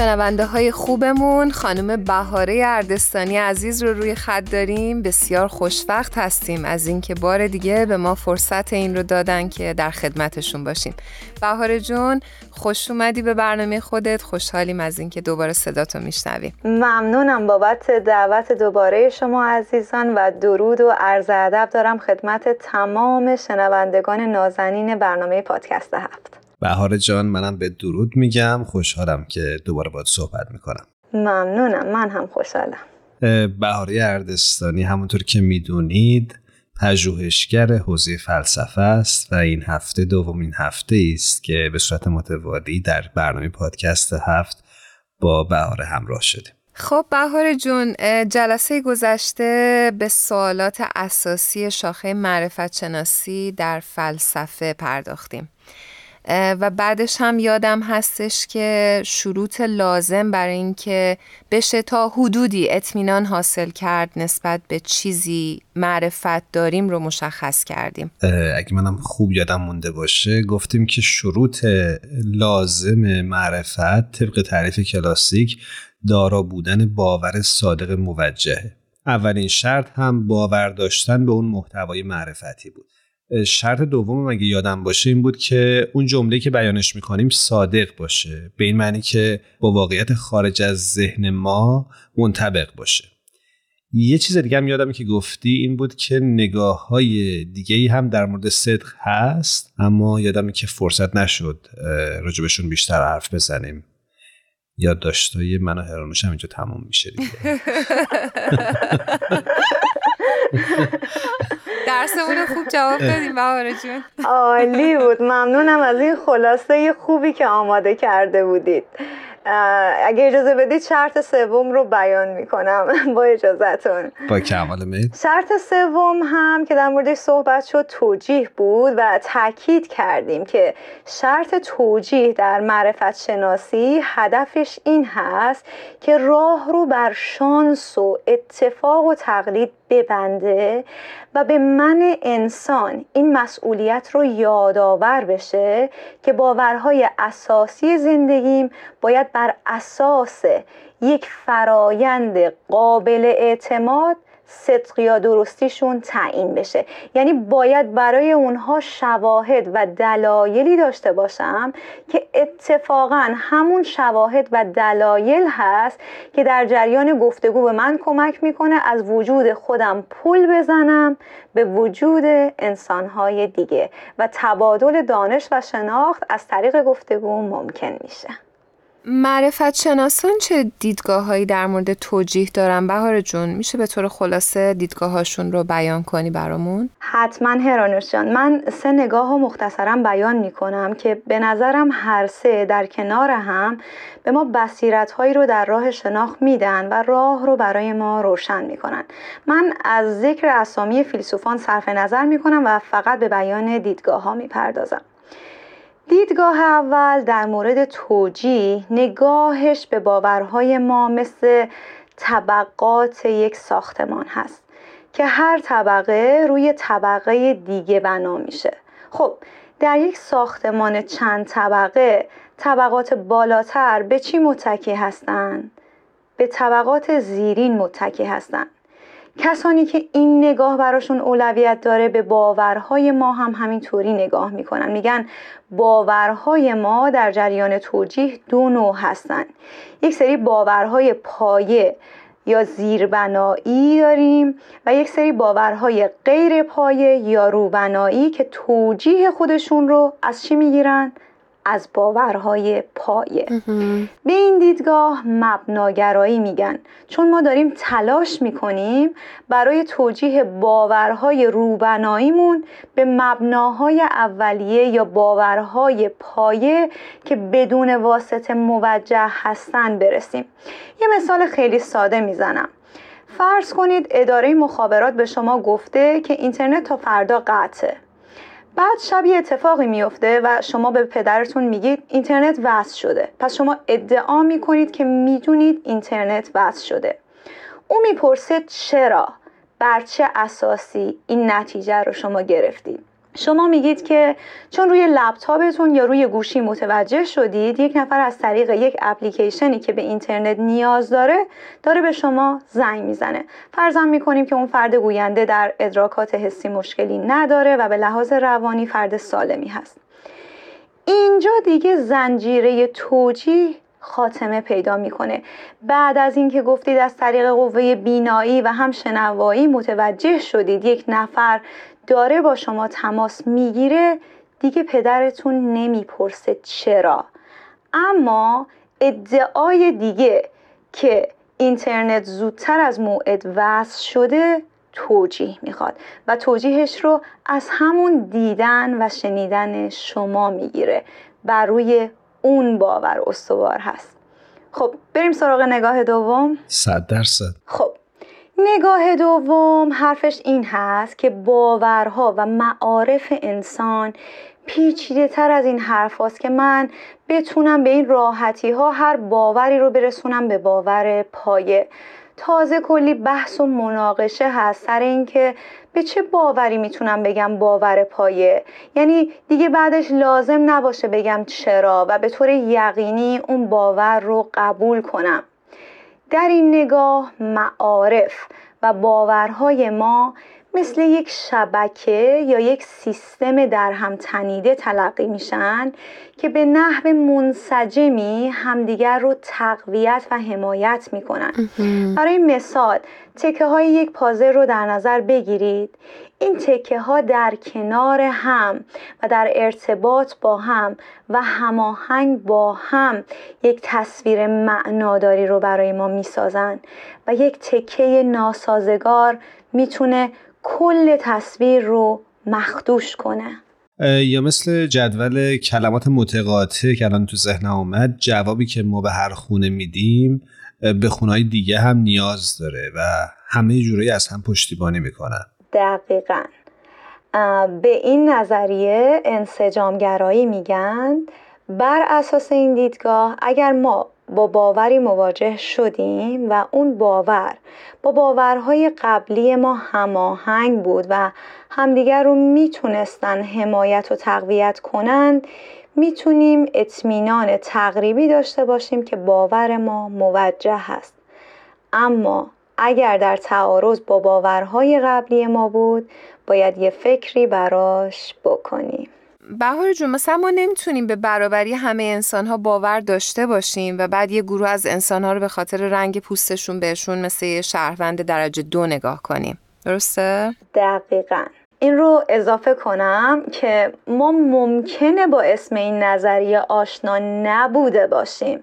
شنونده های خوبمون. خانم بهاره اردستانی عزیز رو روی خط داریم. بسیار خوشوقت هستیم از اینکه بار دیگه به ما فرصت این رو دادن که در خدمتشون باشیم. بهاره جون خوش اومدی به برنامه خودت. خوشحالیم از اینکه دوباره صداتو میشنویم. ممنونم بابت دعوت دوباره شما عزیزان و درود و عرض ادب دارم خدمت تمام شنوندگان نازنین برنامه پادکست هفت. بهار جان منم به درود میگم. خوشحالم که دوباره باید صحبت می‌کنم. ممنونم. من هم خوشحالم. بهاری اردستانی همونطور که می‌دونید پژوهشگر حوزه فلسفه است و این هفته دومین هفته است که به صورت متوالی در برنامه پادکست هفت با بهار همراه شده خب بهار جون جلسه گذشته به سوالات اساسی شاخه معرفت شناسی در فلسفه پرداختیم. و بعدش هم یادم هستش که شروط لازم برای اینکه بشه تا حدودی اطمینان حاصل کرد نسبت به چیزی معرفت داریم رو مشخص کردیم. اگه منم خوب یادم مونده باشه گفتیم که شروط لازم معرفت طبق تعریف کلاسیک دارا بودن باور صادق موجهه. اولین شرط هم باور داشتن به اون محتوای معرفتی بود. شرط دوم اگه یادم باشه این بود که اون جمله که بیانش می‌کنیم صادق باشه. به این معنی که با واقعیت خارج از ذهن ما منطبق باشه. یه چیز دیگه هم یادم که گفتی این بود که نگاه های دیگه هم در مورد صدق هست اما یادم که فرصت نشد راجبشون بیشتر حرف بزنیم. یاد داشتای من و هرانوش هم اینجا تموم میشه دیگه. درسمون خوب جواب دادیم بهاره جون. عالی بود ممنونم از این خلاصه خوبی که آماده کرده بودید. اگه اجازه بدید شرط سوم رو بیان می‌کنم با اجازهتون. با کمال میل شرط سوم هم که در موردش صحبت شد توجیه بود و تاکید کردیم که شرط توجیه در معرفت شناسی هدفش این هست که راه رو بر شانس و اتفاق و تقلید ببنده و به من انسان این مسئولیت رو یادآور بشه که باورهای اساسی زندگیم باید بر اساس یک فرایند قابل اعتماد صدق یا درستیشون تعیین بشه. یعنی باید برای اونها شواهد و دلایلی داشته باشم که اتفاقا همون شواهد و دلایل هست که در جریان گفتگو به من کمک می‌کنه از وجود خودم پول بزنم به وجود انسانهای دیگه. و تبادل دانش و شناخت از طریق گفتگو ممکن میشه. معرفت شناسان چه دیدگاه هایی در مورد توجیه دارن؟ بهار جون میشه به طور خلاصه دیدگاه هاشون رو بیان کنی برامون؟ حتما هرانوش جان من سه نگاه ها مختصرا بیان می‌کنم که به نظرم هر سه در کنار هم به ما بصیرت هایی رو در راه شناخت میدن و راه رو برای ما روشن می‌کنن. من از ذکر اسامی فیلسوفان صرف نظر می‌کنم و فقط به بیان دیدگاه ها می‌پردازم. دیدگاه اول در مورد توجیه نگاهش به باورهای ما مثل طبقات یک ساختمان هست که هر طبقه روی طبقه دیگه بنا میشه خب در یک ساختمان چند طبقه طبقات بالاتر به چی متکی هستند؟ به طبقات زیرین متکی هستند کسانی که این نگاه براشون اولویت داره به باورهای ما هم همینطوری نگاه می‌کنن میگن باورهای ما در جریان توجیه دو نوع هستن یک سری باورهای پایه یا زیربنایی داریم و یک سری باورهای غیر پایه یا روبنایی که توجیه خودشون رو از چی می‌گیرن؟ از باورهای پایه. به این دیدگاه مبناگرایی میگن. چون ما داریم تلاش می‌کنیم برای توجیه باورهای روبناییمون به مبناهای اولیه یا باورهای پایه که بدون واسطه موجه هستن برسیم. یه مثال خیلی ساده می‌زنم. فرض کنید اداره مخابرات به شما گفته که اینترنت تا فردا قطعه. بعد شب یه اتفاقی میفته و شما به پدرتون میگید اینترنت وصل شده. پس شما ادعا می‌کنید که می‌دونید اینترنت وصل شده. او می‌پرسه چرا؟ بر چه اساسی این نتیجه رو شما گرفتید؟ شما میگید که چون روی لپتاپتون یا روی گوشی متوجه شدید یک نفر از طریق یک اپلیکیشنی که به اینترنت نیاز داره داره به شما زنگ می‌زنه. فرضم می‌کنیم که اون فرد گوینده در ادراکات حسی مشکلی نداره و به لحاظ روانی فرد سالمی هست. اینجا دیگه زنجیره توجیه خاتمه پیدا می‌کنه. بعد از اینکه گفتید از طریق قوه بینایی و هم شنوایی متوجه شدید یک نفر داره با شما تماس می‌گیره دیگه پدرتون نمی‌پرسه چرا. اما ادعای دیگه که اینترنت زودتر از موعد وصل شده توجیه می‌خواد و توجیهش رو از همون دیدن و شنیدن شما می‌گیره. بر روی اون باور استوار هست. خب بریم سراغ نگاه دوم. صد درصد. خب نگاه دوم حرفش این هست که باورها و معارف انسان پیچیده تر از این حرف هست که من بتونم به این راحتی ها هر باوری رو برسونم به باور پایه. تازه کلی بحث و مناقشه هست سر اینکه به چه باوری می‌تونم بگم باور پایه. یعنی دیگه بعدش لازم نباشه بگم چرا و به طور یقینی اون باور رو قبول کنم. در این نگاه معارف و باورهای ما مثل یک شبکه یا یک سیستم در هم تنیده تلقی میشن که به نحو منسجمی همدیگر رو تقویت و حمایت می‌کنن. برای مثال تکه های یک پازل رو در نظر بگیرید. این تکه ها در کنار هم و در ارتباط با هم و هماهنگ با هم یک تصویر معناداری رو برای ما می‌سازن و یک تکه ناسازگار می‌تونه کل تصویر رو مخدوش کنه. یا مثل جدول کلمات متقاطع که الان تو ذهن اومد جوابی که ما به هر خونه میدیم به خونهای دیگه هم نیاز داره و همه جورایی از هم پشتیبانی می‌کنن. دقیقا. به این نظریه انسجامگرایی میگن. بر اساس این دیدگاه اگر ما با باوری مواجه شدیم و اون باور با باورهای قبلی ما هماهنگ بود و همدیگر رو می‌تونستن حمایت و تقویت کنند می‌تونیم اطمینان تقریبی داشته باشیم که باور ما موجه هست اما اگر در تعارض با باورهای قبلی ما بود باید یه فکری براش بکنیم. بهار جون مثلا ما نمی‌تونیم به برابری همه انسان ها باور داشته باشیم و بعد یه گروه از انسان ها رو به خاطر رنگ پوستشون بهشون مثل یه شهروند درجه دو نگاه کنیم. درسته؟ دقیقا. این رو اضافه کنم که ما ممکنه با اسم این نظریه آشنا نبوده باشیم.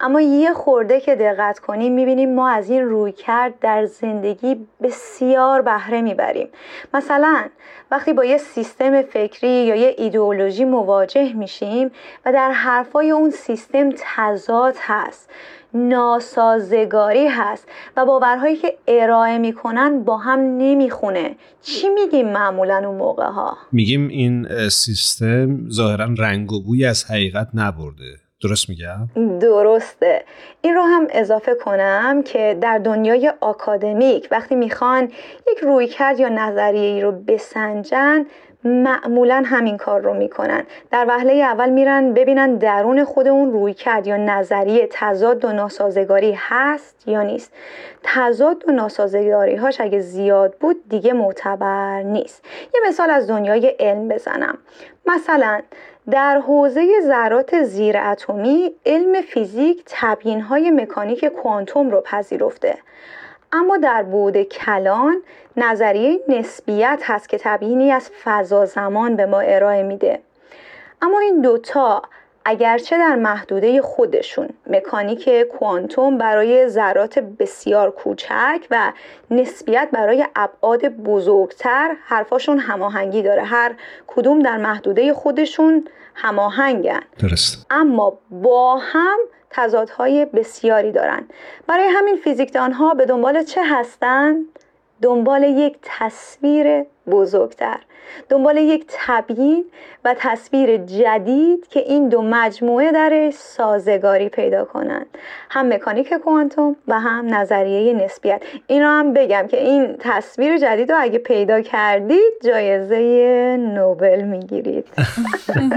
اما یه خورده که دقت کنیم می‌بینیم ما از این روی کرد در زندگی بسیار بهره می‌بریم. مثلا وقتی با یه سیستم فکری یا یه ایدئولوژی مواجه میشیم و در حرفای اون سیستم تضاد هست. ناسازگاری هست و باورهایی که ارائه می‌کنن با هم نمی‌خونه. چی میگیم معمولا اون موقع ها میگیم این سیستم ظاهرا رنگ و بوی از حقیقت نبرده. درست میگم؟ درسته. این رو هم اضافه کنم که در دنیای آکادمیک وقتی می‌خوان یک رویکرد یا نظریه ای رو بسنجن معمولا همین کار رو می‌کنن. در وهله اول میرن ببینن درون خود اون روی کرد یا نظریه تضاد و ناسازگاری هست یا نیست. تضاد و ناسازگاری هاش اگه زیاد بود دیگه معتبر نیست. یه مثال از دنیای علم بزنم. مثلا در حوزه ذرات زیر اتمی علم فیزیک تبیین های مکانیک کوانتوم رو پذیرفته. اما در بود کلان نظریه نسبیت هست که تبیینی از فضا زمان به ما ارائه میده. اما این دوتا اگرچه در محدوده خودشون. مکانیک کوانتوم برای ذرات بسیار کوچک و نسبیت برای ابعاد بزرگتر. حرفاشون هماهنگی داره. هر کدوم در محدوده خودشون هماهنگن. درست. اما با هم تضادهای بسیاری دارند برای همین فیزیکدان ها به دنبال چه هستند؟ دنبال یک تصویر بزرگتر. دنبال یک تبیین و تصویر جدید که این دو مجموعه درش سازگاری پیدا کنند هم مکانیک کوانتوم و هم نظریه نسبیت. این رو هم بگم که این تصویر جدید رو اگه پیدا کردید جایزه نوبل می‌گیرید.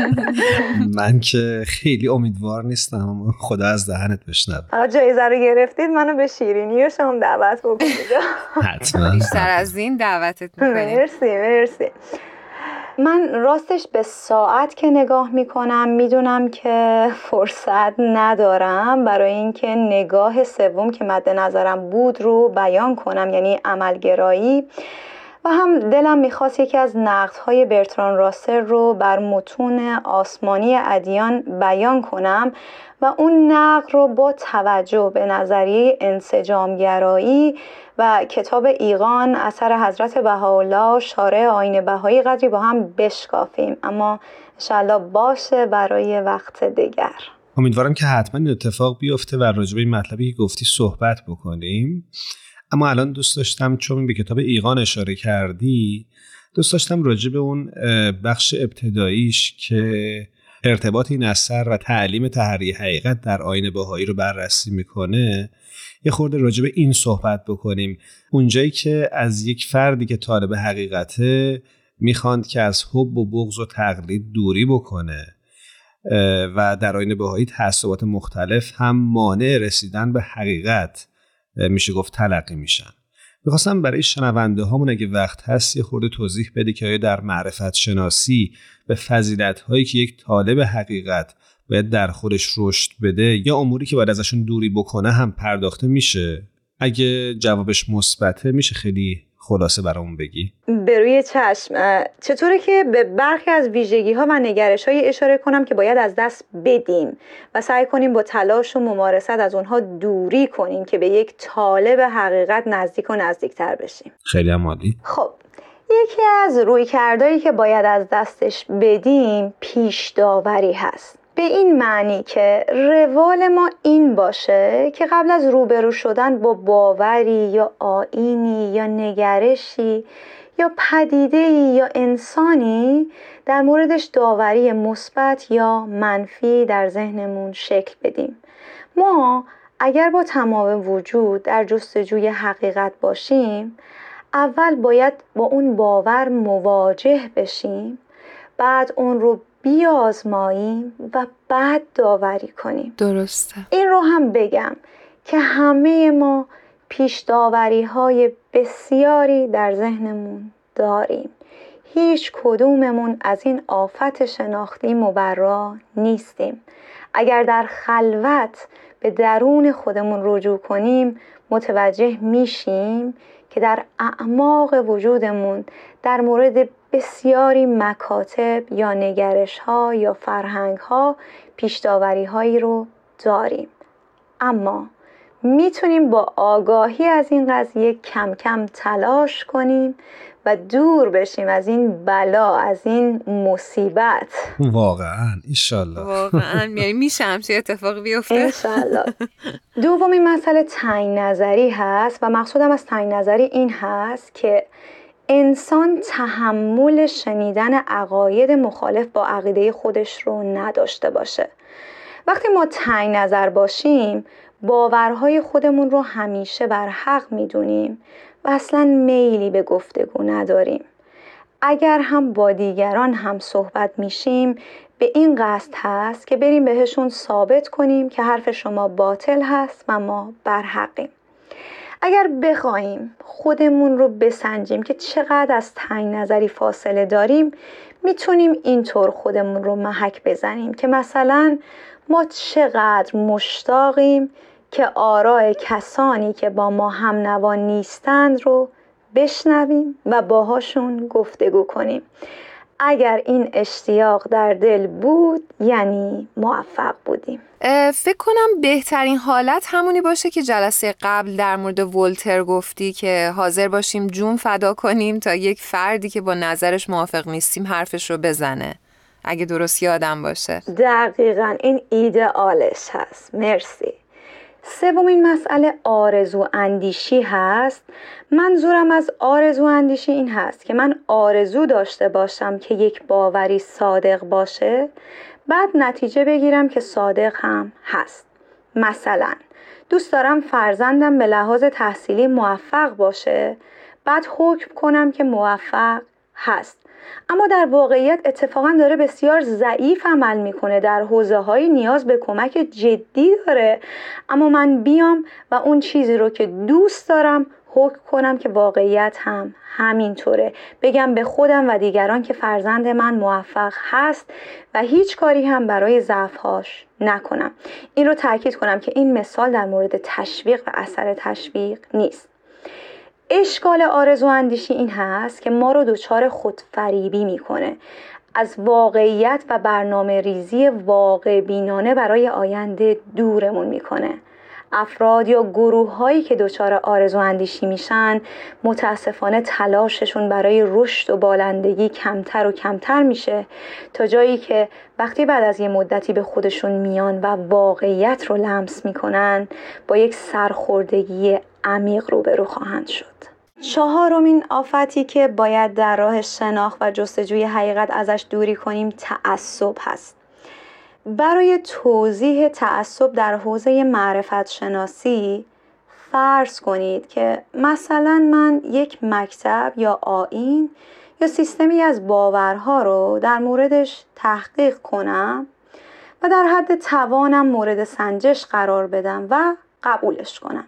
من که خیلی امیدوار نیستم خدا از دهنت بشنوه. جایزه رو گرفتید منو به شیرینی و شام دعوت بکنید. حتما. بیشتر از این دعوتت می‌کنیم. مرسی مرسی. من راستش به ساعت که نگاه می‌کنم می‌دونم که فرصت ندارم برای اینکه نگاه سوم که مد نظرم بود رو بیان کنم یعنی عملگرایی. و هم دلم می‌خواست یکی از نقدهای برتران راسل رو بر متون آسمانی ادیان بیان کنم و اون نقد رو با توجه به نظریه انسجامگرایی و کتاب ایقان اثر حضرت بهاءالله شارع آین بهایی قدری با هم بشکافیم. اما انشالله باشه برای وقت دیگر. امیدوارم که حتما اتفاق بیفته و راجع به این مطلبی که گفتی صحبت بکنیم. اما الان دوست داشتم چون به کتاب ایقان اشاره کردی دوست داشتم راجع به اون بخش ابتداییش که ارتباط این اثر و تعلیم تحری حقیقت در آین بهایی رو بررسی می‌کنه یه خورده راجع به این صحبت بکنیم. اونجایی که از یک فردی که طالب حقیقته می‌خواند که از حب و بغض و تقلید دوری بکنه و در آین بهایی تعصبات مختلف هم مانع رسیدن به حقیقت. میشه گفت تلقی میشن. می‌خواستم برای شنونده هامون اگه وقت هست یه خورده توضیح بده که آیا در معرفت شناسی به فضیلت هایی که یک طالب حقیقت باید در خودش رشد بده یا اموری که باید ازشون دوری بکنه هم پرداخته میشه؟ اگه جوابش مثبته میشه خیلی خلاصه برامون بگی. به روی چشم چطوره که به برخی از ویژگی ها و نگرش های اشاره کنم که باید از دست بدیم و سعی کنیم با تلاش و ممارست از اونها دوری کنیم که به یک طالب حقیقت نزدیک و نزدیکتر بشیم. خیلی هم عالی. خب یکی از روی کردهایی که باید از دستش بدیم پیش داوری هست. به این معنی که روال ما این باشه که قبل از روبرو شدن با باوری یا آینی یا نگرشی یا پدیده یا انسانی در موردش داوری مثبت یا منفی در ذهنمون شکل بدیم. ما اگر با تمام وجود در جستجوی حقیقت باشیم اول باید با اون باور مواجه بشیم بعد اون رو بیازماییم و بعد داوری کنیم. درسته. این رو هم بگم که همه ما پیش داوری های بسیاری در ذهنمون داریم. هیچ کدوممون از این آفت شناختی مبرا نیستیم. اگر در خلوت به درون خودمون رجوع کنیم متوجه میشیم که در اعماق وجودمون در مورد بسیاری مکاتب یا نگرش ها یا فرهنگ ها هایی رو داریم. اما می‌تونیم با آگاهی از این قضیه کم کم تلاش کنیم و دور بشیم از این بلا از این مصیبت. واقعا ایشالله. واقعا. یعنی میشه همچه اتفاق بیفته؟ انشالله دومین مسئله تنگ نظری هست و مقصودم از تنگ نظری این هست که انسان تحمل شنیدن عقاید مخالف با عقیده خودش رو نداشته باشه. وقتی ما تنگ نظر باشیم باورهای خودمون رو همیشه بر حق می‌دونیم. و اصلا میلی به گفتگو نداریم. اگر هم با دیگران هم صحبت میشیم به این قصد هست که بریم بهشون ثابت کنیم که حرف شما باطل هست و ما بر حقیم اگر بخواهیم خودمون رو بسنجیم که چقدر از تنگ نظری فاصله داریم می‌تونیم اینطور خودمون رو محک بزنیم که مثلا ما چقدر مشتاقیم که آراء کسانی که با ما هم نوان نیستند رو بشنویم و باهاشون گفتگو کنیم. اگر این اشتیاق در دل بود یعنی موفق بودیم. فکر کنم بهترین حالت همونی باشه که جلسه قبل در مورد ولتر گفتی که حاضر باشیم جون فدا کنیم تا یک فردی که با نظرش موافق نیستیم حرفش رو بزنه. اگه درست یادم باشه. دقیقا این ایدئالش هست. مرسی. سومین مسئله آرزو اندیشی هست. منظورم از آرزو اندیشی این هست که من آرزو داشته باشم که یک باوری صادق باشه. بعد نتیجه بگیرم که صادق هم هست. مثلا دوست دارم فرزندم به لحاظ تحصیلی موفق باشه. بعد حکم کنم که موفق هست. اما در واقعیت اتفاقا داره بسیار ضعیف عمل می‌کنه. در حوزه های نیاز به کمک جدی داره. اما من بیام و اون چیزی رو که دوست دارم حکم کنم که واقعیت هم همینطوره. بگم به خودم و دیگران که فرزند من موفق هست و هیچ کاری هم برای ضعفهاش نکنم. این رو تاکید کنم که این مثال در مورد تشویق و اثر تشویق نیست. اشکال آرزو اندیشی این هست که ما رو دچار خودفریبی می‌کنه. از واقعیت و برنامه ریزی واقع بینانه برای آینده دورمون می‌کنه. افراد یا گروه هایی که دچار آرزو اندیشی میشن متاسفانه تلاششون برای رشد و بالندگی کمتر و کمتر میشه تا جایی که وقتی بعد از یه مدتی به خودشون میان و واقعیت رو لمس می‌کنن با یک سرخوردگی عمیق روبرو خواهند شد. چهارمین آفتی که باید در راه شناخت و جستجوی حقیقت ازش دوری کنیم تعصب هست. برای توضیح تعصب در حوزه معرفت شناسی فرض کنید که مثلا من یک مکتب یا آین یا سیستمی از باورها رو در موردش تحقیق کنم و در حد توانم مورد سنجش قرار بدم و قبولش کنم.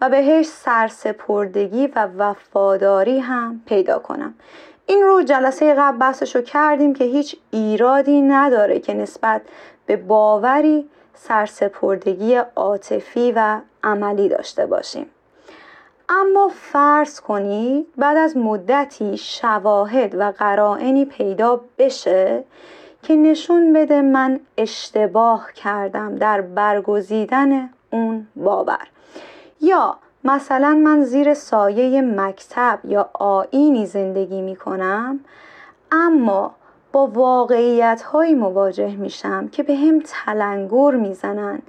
و بهش سرسپردگی و وفاداری هم پیدا کنم. این رو جلسه قبل بحثش رو کردیم که هیچ ایرادی نداره که نسبت به باوری سرسپردگی عاطفی و عملی داشته باشیم. اما فرض کنید بعد از مدتی شواهد و قرائنی پیدا بشه که نشون بده من اشتباه کردم در برگزیدن اون باور. یا مثلا من زیر سایه مکتب یا آینی زندگی می کنم اما با واقعیت هایی مواجه میشم که به هم تلنگر می‌زنن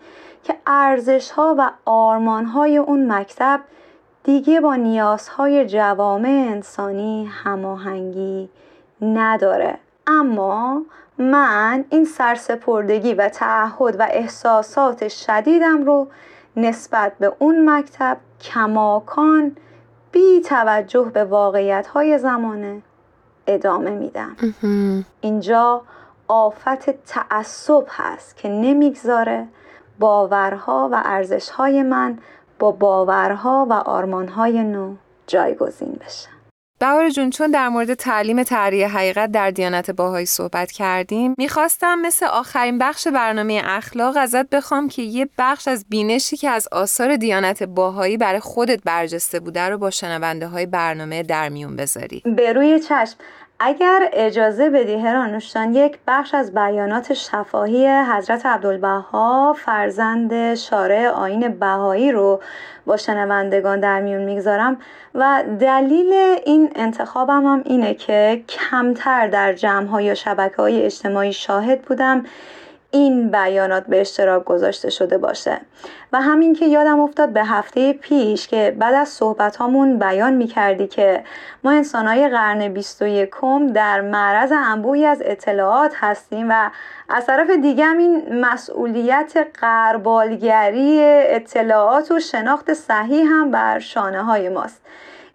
که ارزش ها و آرمان های اون مکتب دیگه با نیازهای جوامع انسانی هماهنگی نداره. اما من این سرسپردگی و تعهد و احساسات شدیدم رو نسبت به اون مکتب کماکان بی توجه به واقعیت های زمانه ادامه میدم اینجا آفت تعصب هست که نمی‌گذاره باورها و ارزشهای من با باورها و آرمانهای نو جایگزین بشه. بهار جون چون در مورد تعلیم تعریه حقیقت در دیانت باهایی صحبت کردیم می‌خواستم مثل آخرین بخش برنامه اخلاق ازت بخوام که یه بخش از بینشی که از آثار دیانت باهایی برای خودت برجسته بوده رو با شنونده های برنامه در میون بذاری. به روی چشم. اگر اجازه بدی هرانوشتان یک بخش از بیانات شفاهی حضرت عبدالبها فرزند شارع آین بهایی رو با شنوندگان در میون می‌گذارم و دلیل این انتخابم هم اینه که کمتر در جمع و شبکه های اجتماعی شاهد بودم این بیانات به اشتراک گذاشته شده باشه. و همین که یادم افتاد به هفته پیش که بعد از صحبت هامون بیان می کردی که ما انسانهای قرن 21 در معرض انبوهی از اطلاعات هستیم و از طرف دیگه این مسئولیت قربالگری اطلاعات و شناخت صحیح هم بر شانه های ماست.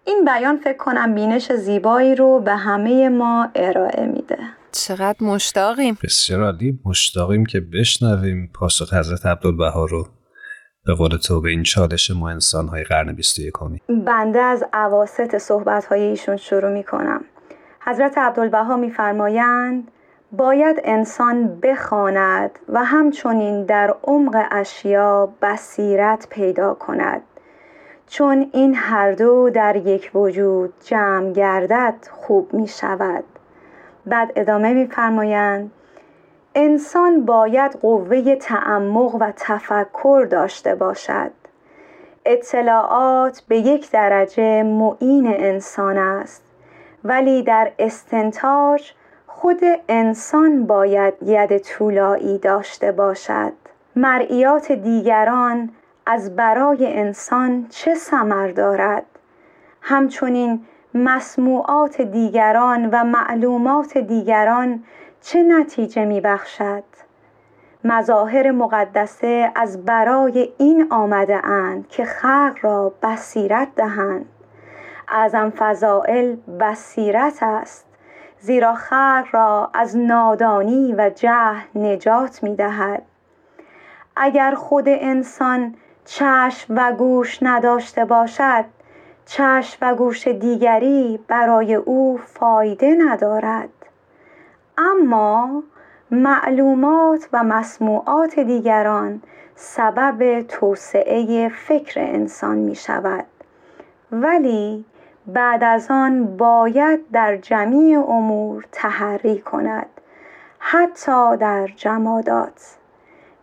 این بیان فکر کنم بینش زیبایی رو به همه ما ارائه میده. چقدر مشتاقیم. بسیار عالی. مشتاقیم که بشنویم پاسخ حضرت عبدالبها رو. به قول تو به این چالش ما انسان های قرن 21 بنده از عواست صحبت های ایشون شروع می کنم حضرت عبدالبها میفرمایند باید انسان بخواند و همچنین در عمق اشیا بصیرت پیدا کند. چون این هر دو در یک وجود جمع گردد خوب می شود بعد ادامه میفرمایند انسان باید قوه تعمق و تفکر داشته باشد. اطلاعات به یک درجه معین انسان است. ولی در استنتاج خود انسان باید ید طولایی داشته باشد. مرئیات دیگران از برای انسان چه ثمر دارد؟ همچنین مسموعات دیگران و معلومات دیگران چه نتیجه می بخشد مظاهر مقدسه از برای این آمده اند که خلق را بصیرت دهند. اعظم فضائل بصیرت است زیرا خلق را از نادانی و جهل نجات می دهد اگر خود انسان چشم و گوش نداشته باشد چشم و گوش دیگری برای او فایده ندارد. اما معلومات و مسموعات دیگران سبب توسعه فکر انسان می شود. ولی بعد از آن باید در جمیع امور تحری کند حتی در جمادات.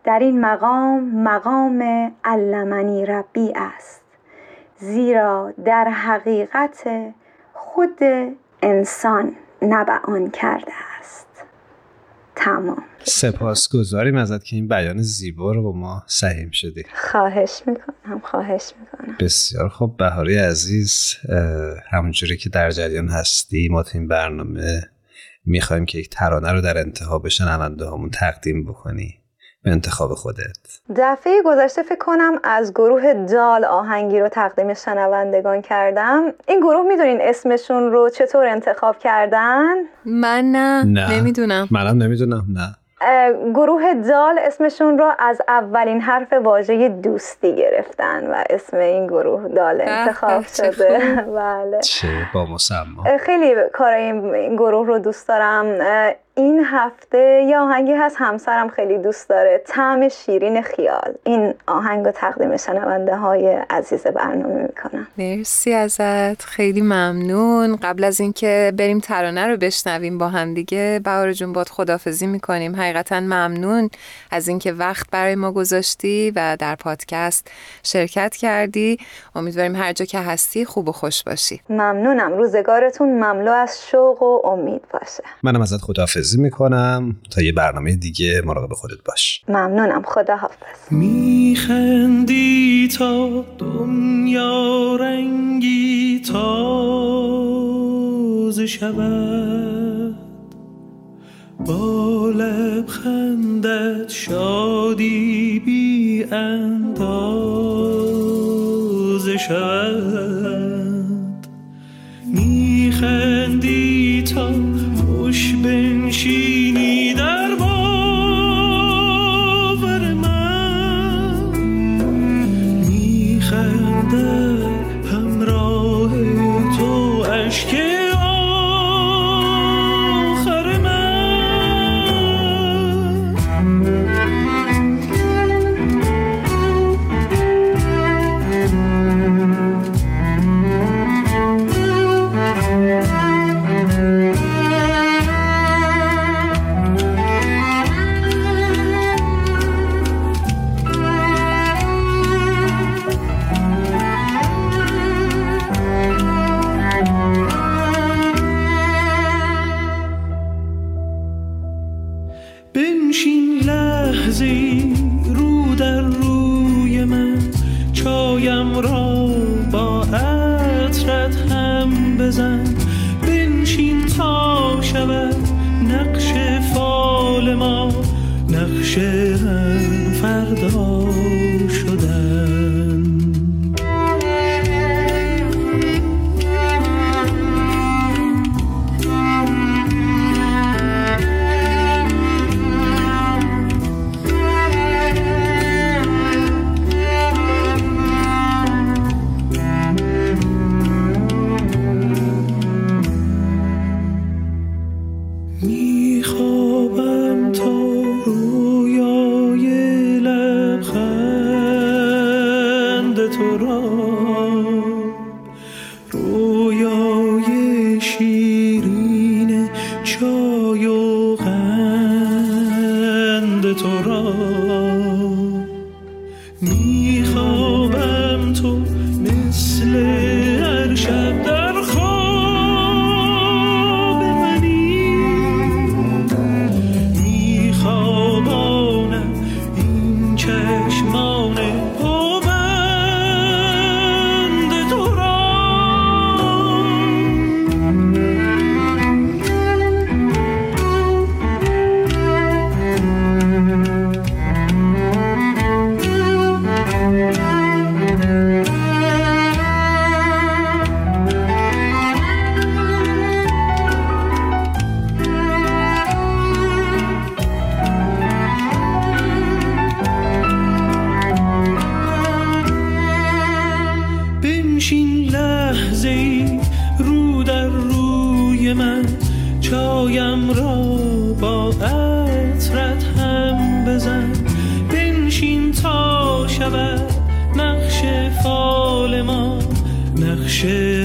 در این مقام مقام علمنی ربی است. زیرا در حقیقت خود انسان نبعان کرده است. تمام. سپاسگزاریم ازت که این بیان زیبا رو با ما سهیم شدی. خواهش می‌کنم خواهش می‌کنم. بسیار خب بهاری عزیز همونجوری که در جریان هستی ما تو این برنامه می‌خوایم که یک ترانه رو در انتها به شنونده همون تقدیم بکنی. به انتخاب خودت. دفعه گذشته فکر کنم از گروه دال آهنگی رو تقدیم شنوندگان کردم. این گروه می‌دونین اسمشون رو چطور انتخاب کردن؟ من نه, نه. نمی‌دونم. منم نمی‌دونم نه. گروه دال اسمشون رو از اولین حرف واژه دوستی گرفتن و اسم این گروه دال انتخاب شده. بله. چه با مسمى خیلی کار این گروه رو دوست دارم. این هفته یه آهنگی هست همسرم خیلی دوست داره. طعم شیرین خیال. این آهنگ رو تقدیم شنونده های عزیز برنامه می‌کنم. مرسی ازت. خیلی ممنون. قبل از اینکه بریم ترانه رو بشنویم با هم دیگه بهار جون باد خدافزی می‌کنیم. حقیقتا ممنون از اینکه وقت برای ما گذاشتی و در پادکست شرکت کردی. امیدواریم هر جا که هستی خوب و خوش باشی. ممنونم. روزگارتون مملو از شوق و امید باشه. منم ازت خدافزی می‌کنم تا یه برنامه دیگه مراقب خودت باش. ممنونم. خدا حافظ میخندی تا دنیا رنگی تازه شود. با لبخندت شادی بی اندازه شود.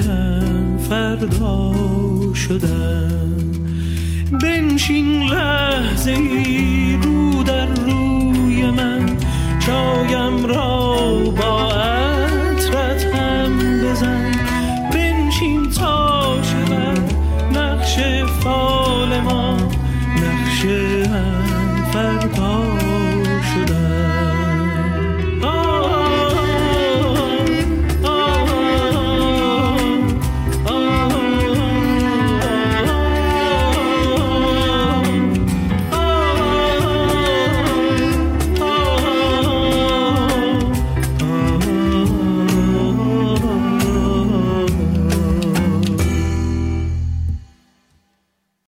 شدن فردا شدن بنشین لحظه ای رو در روی من. چایم را با عطرت هم بزن. بنشین تا شود نقش فال ما نقش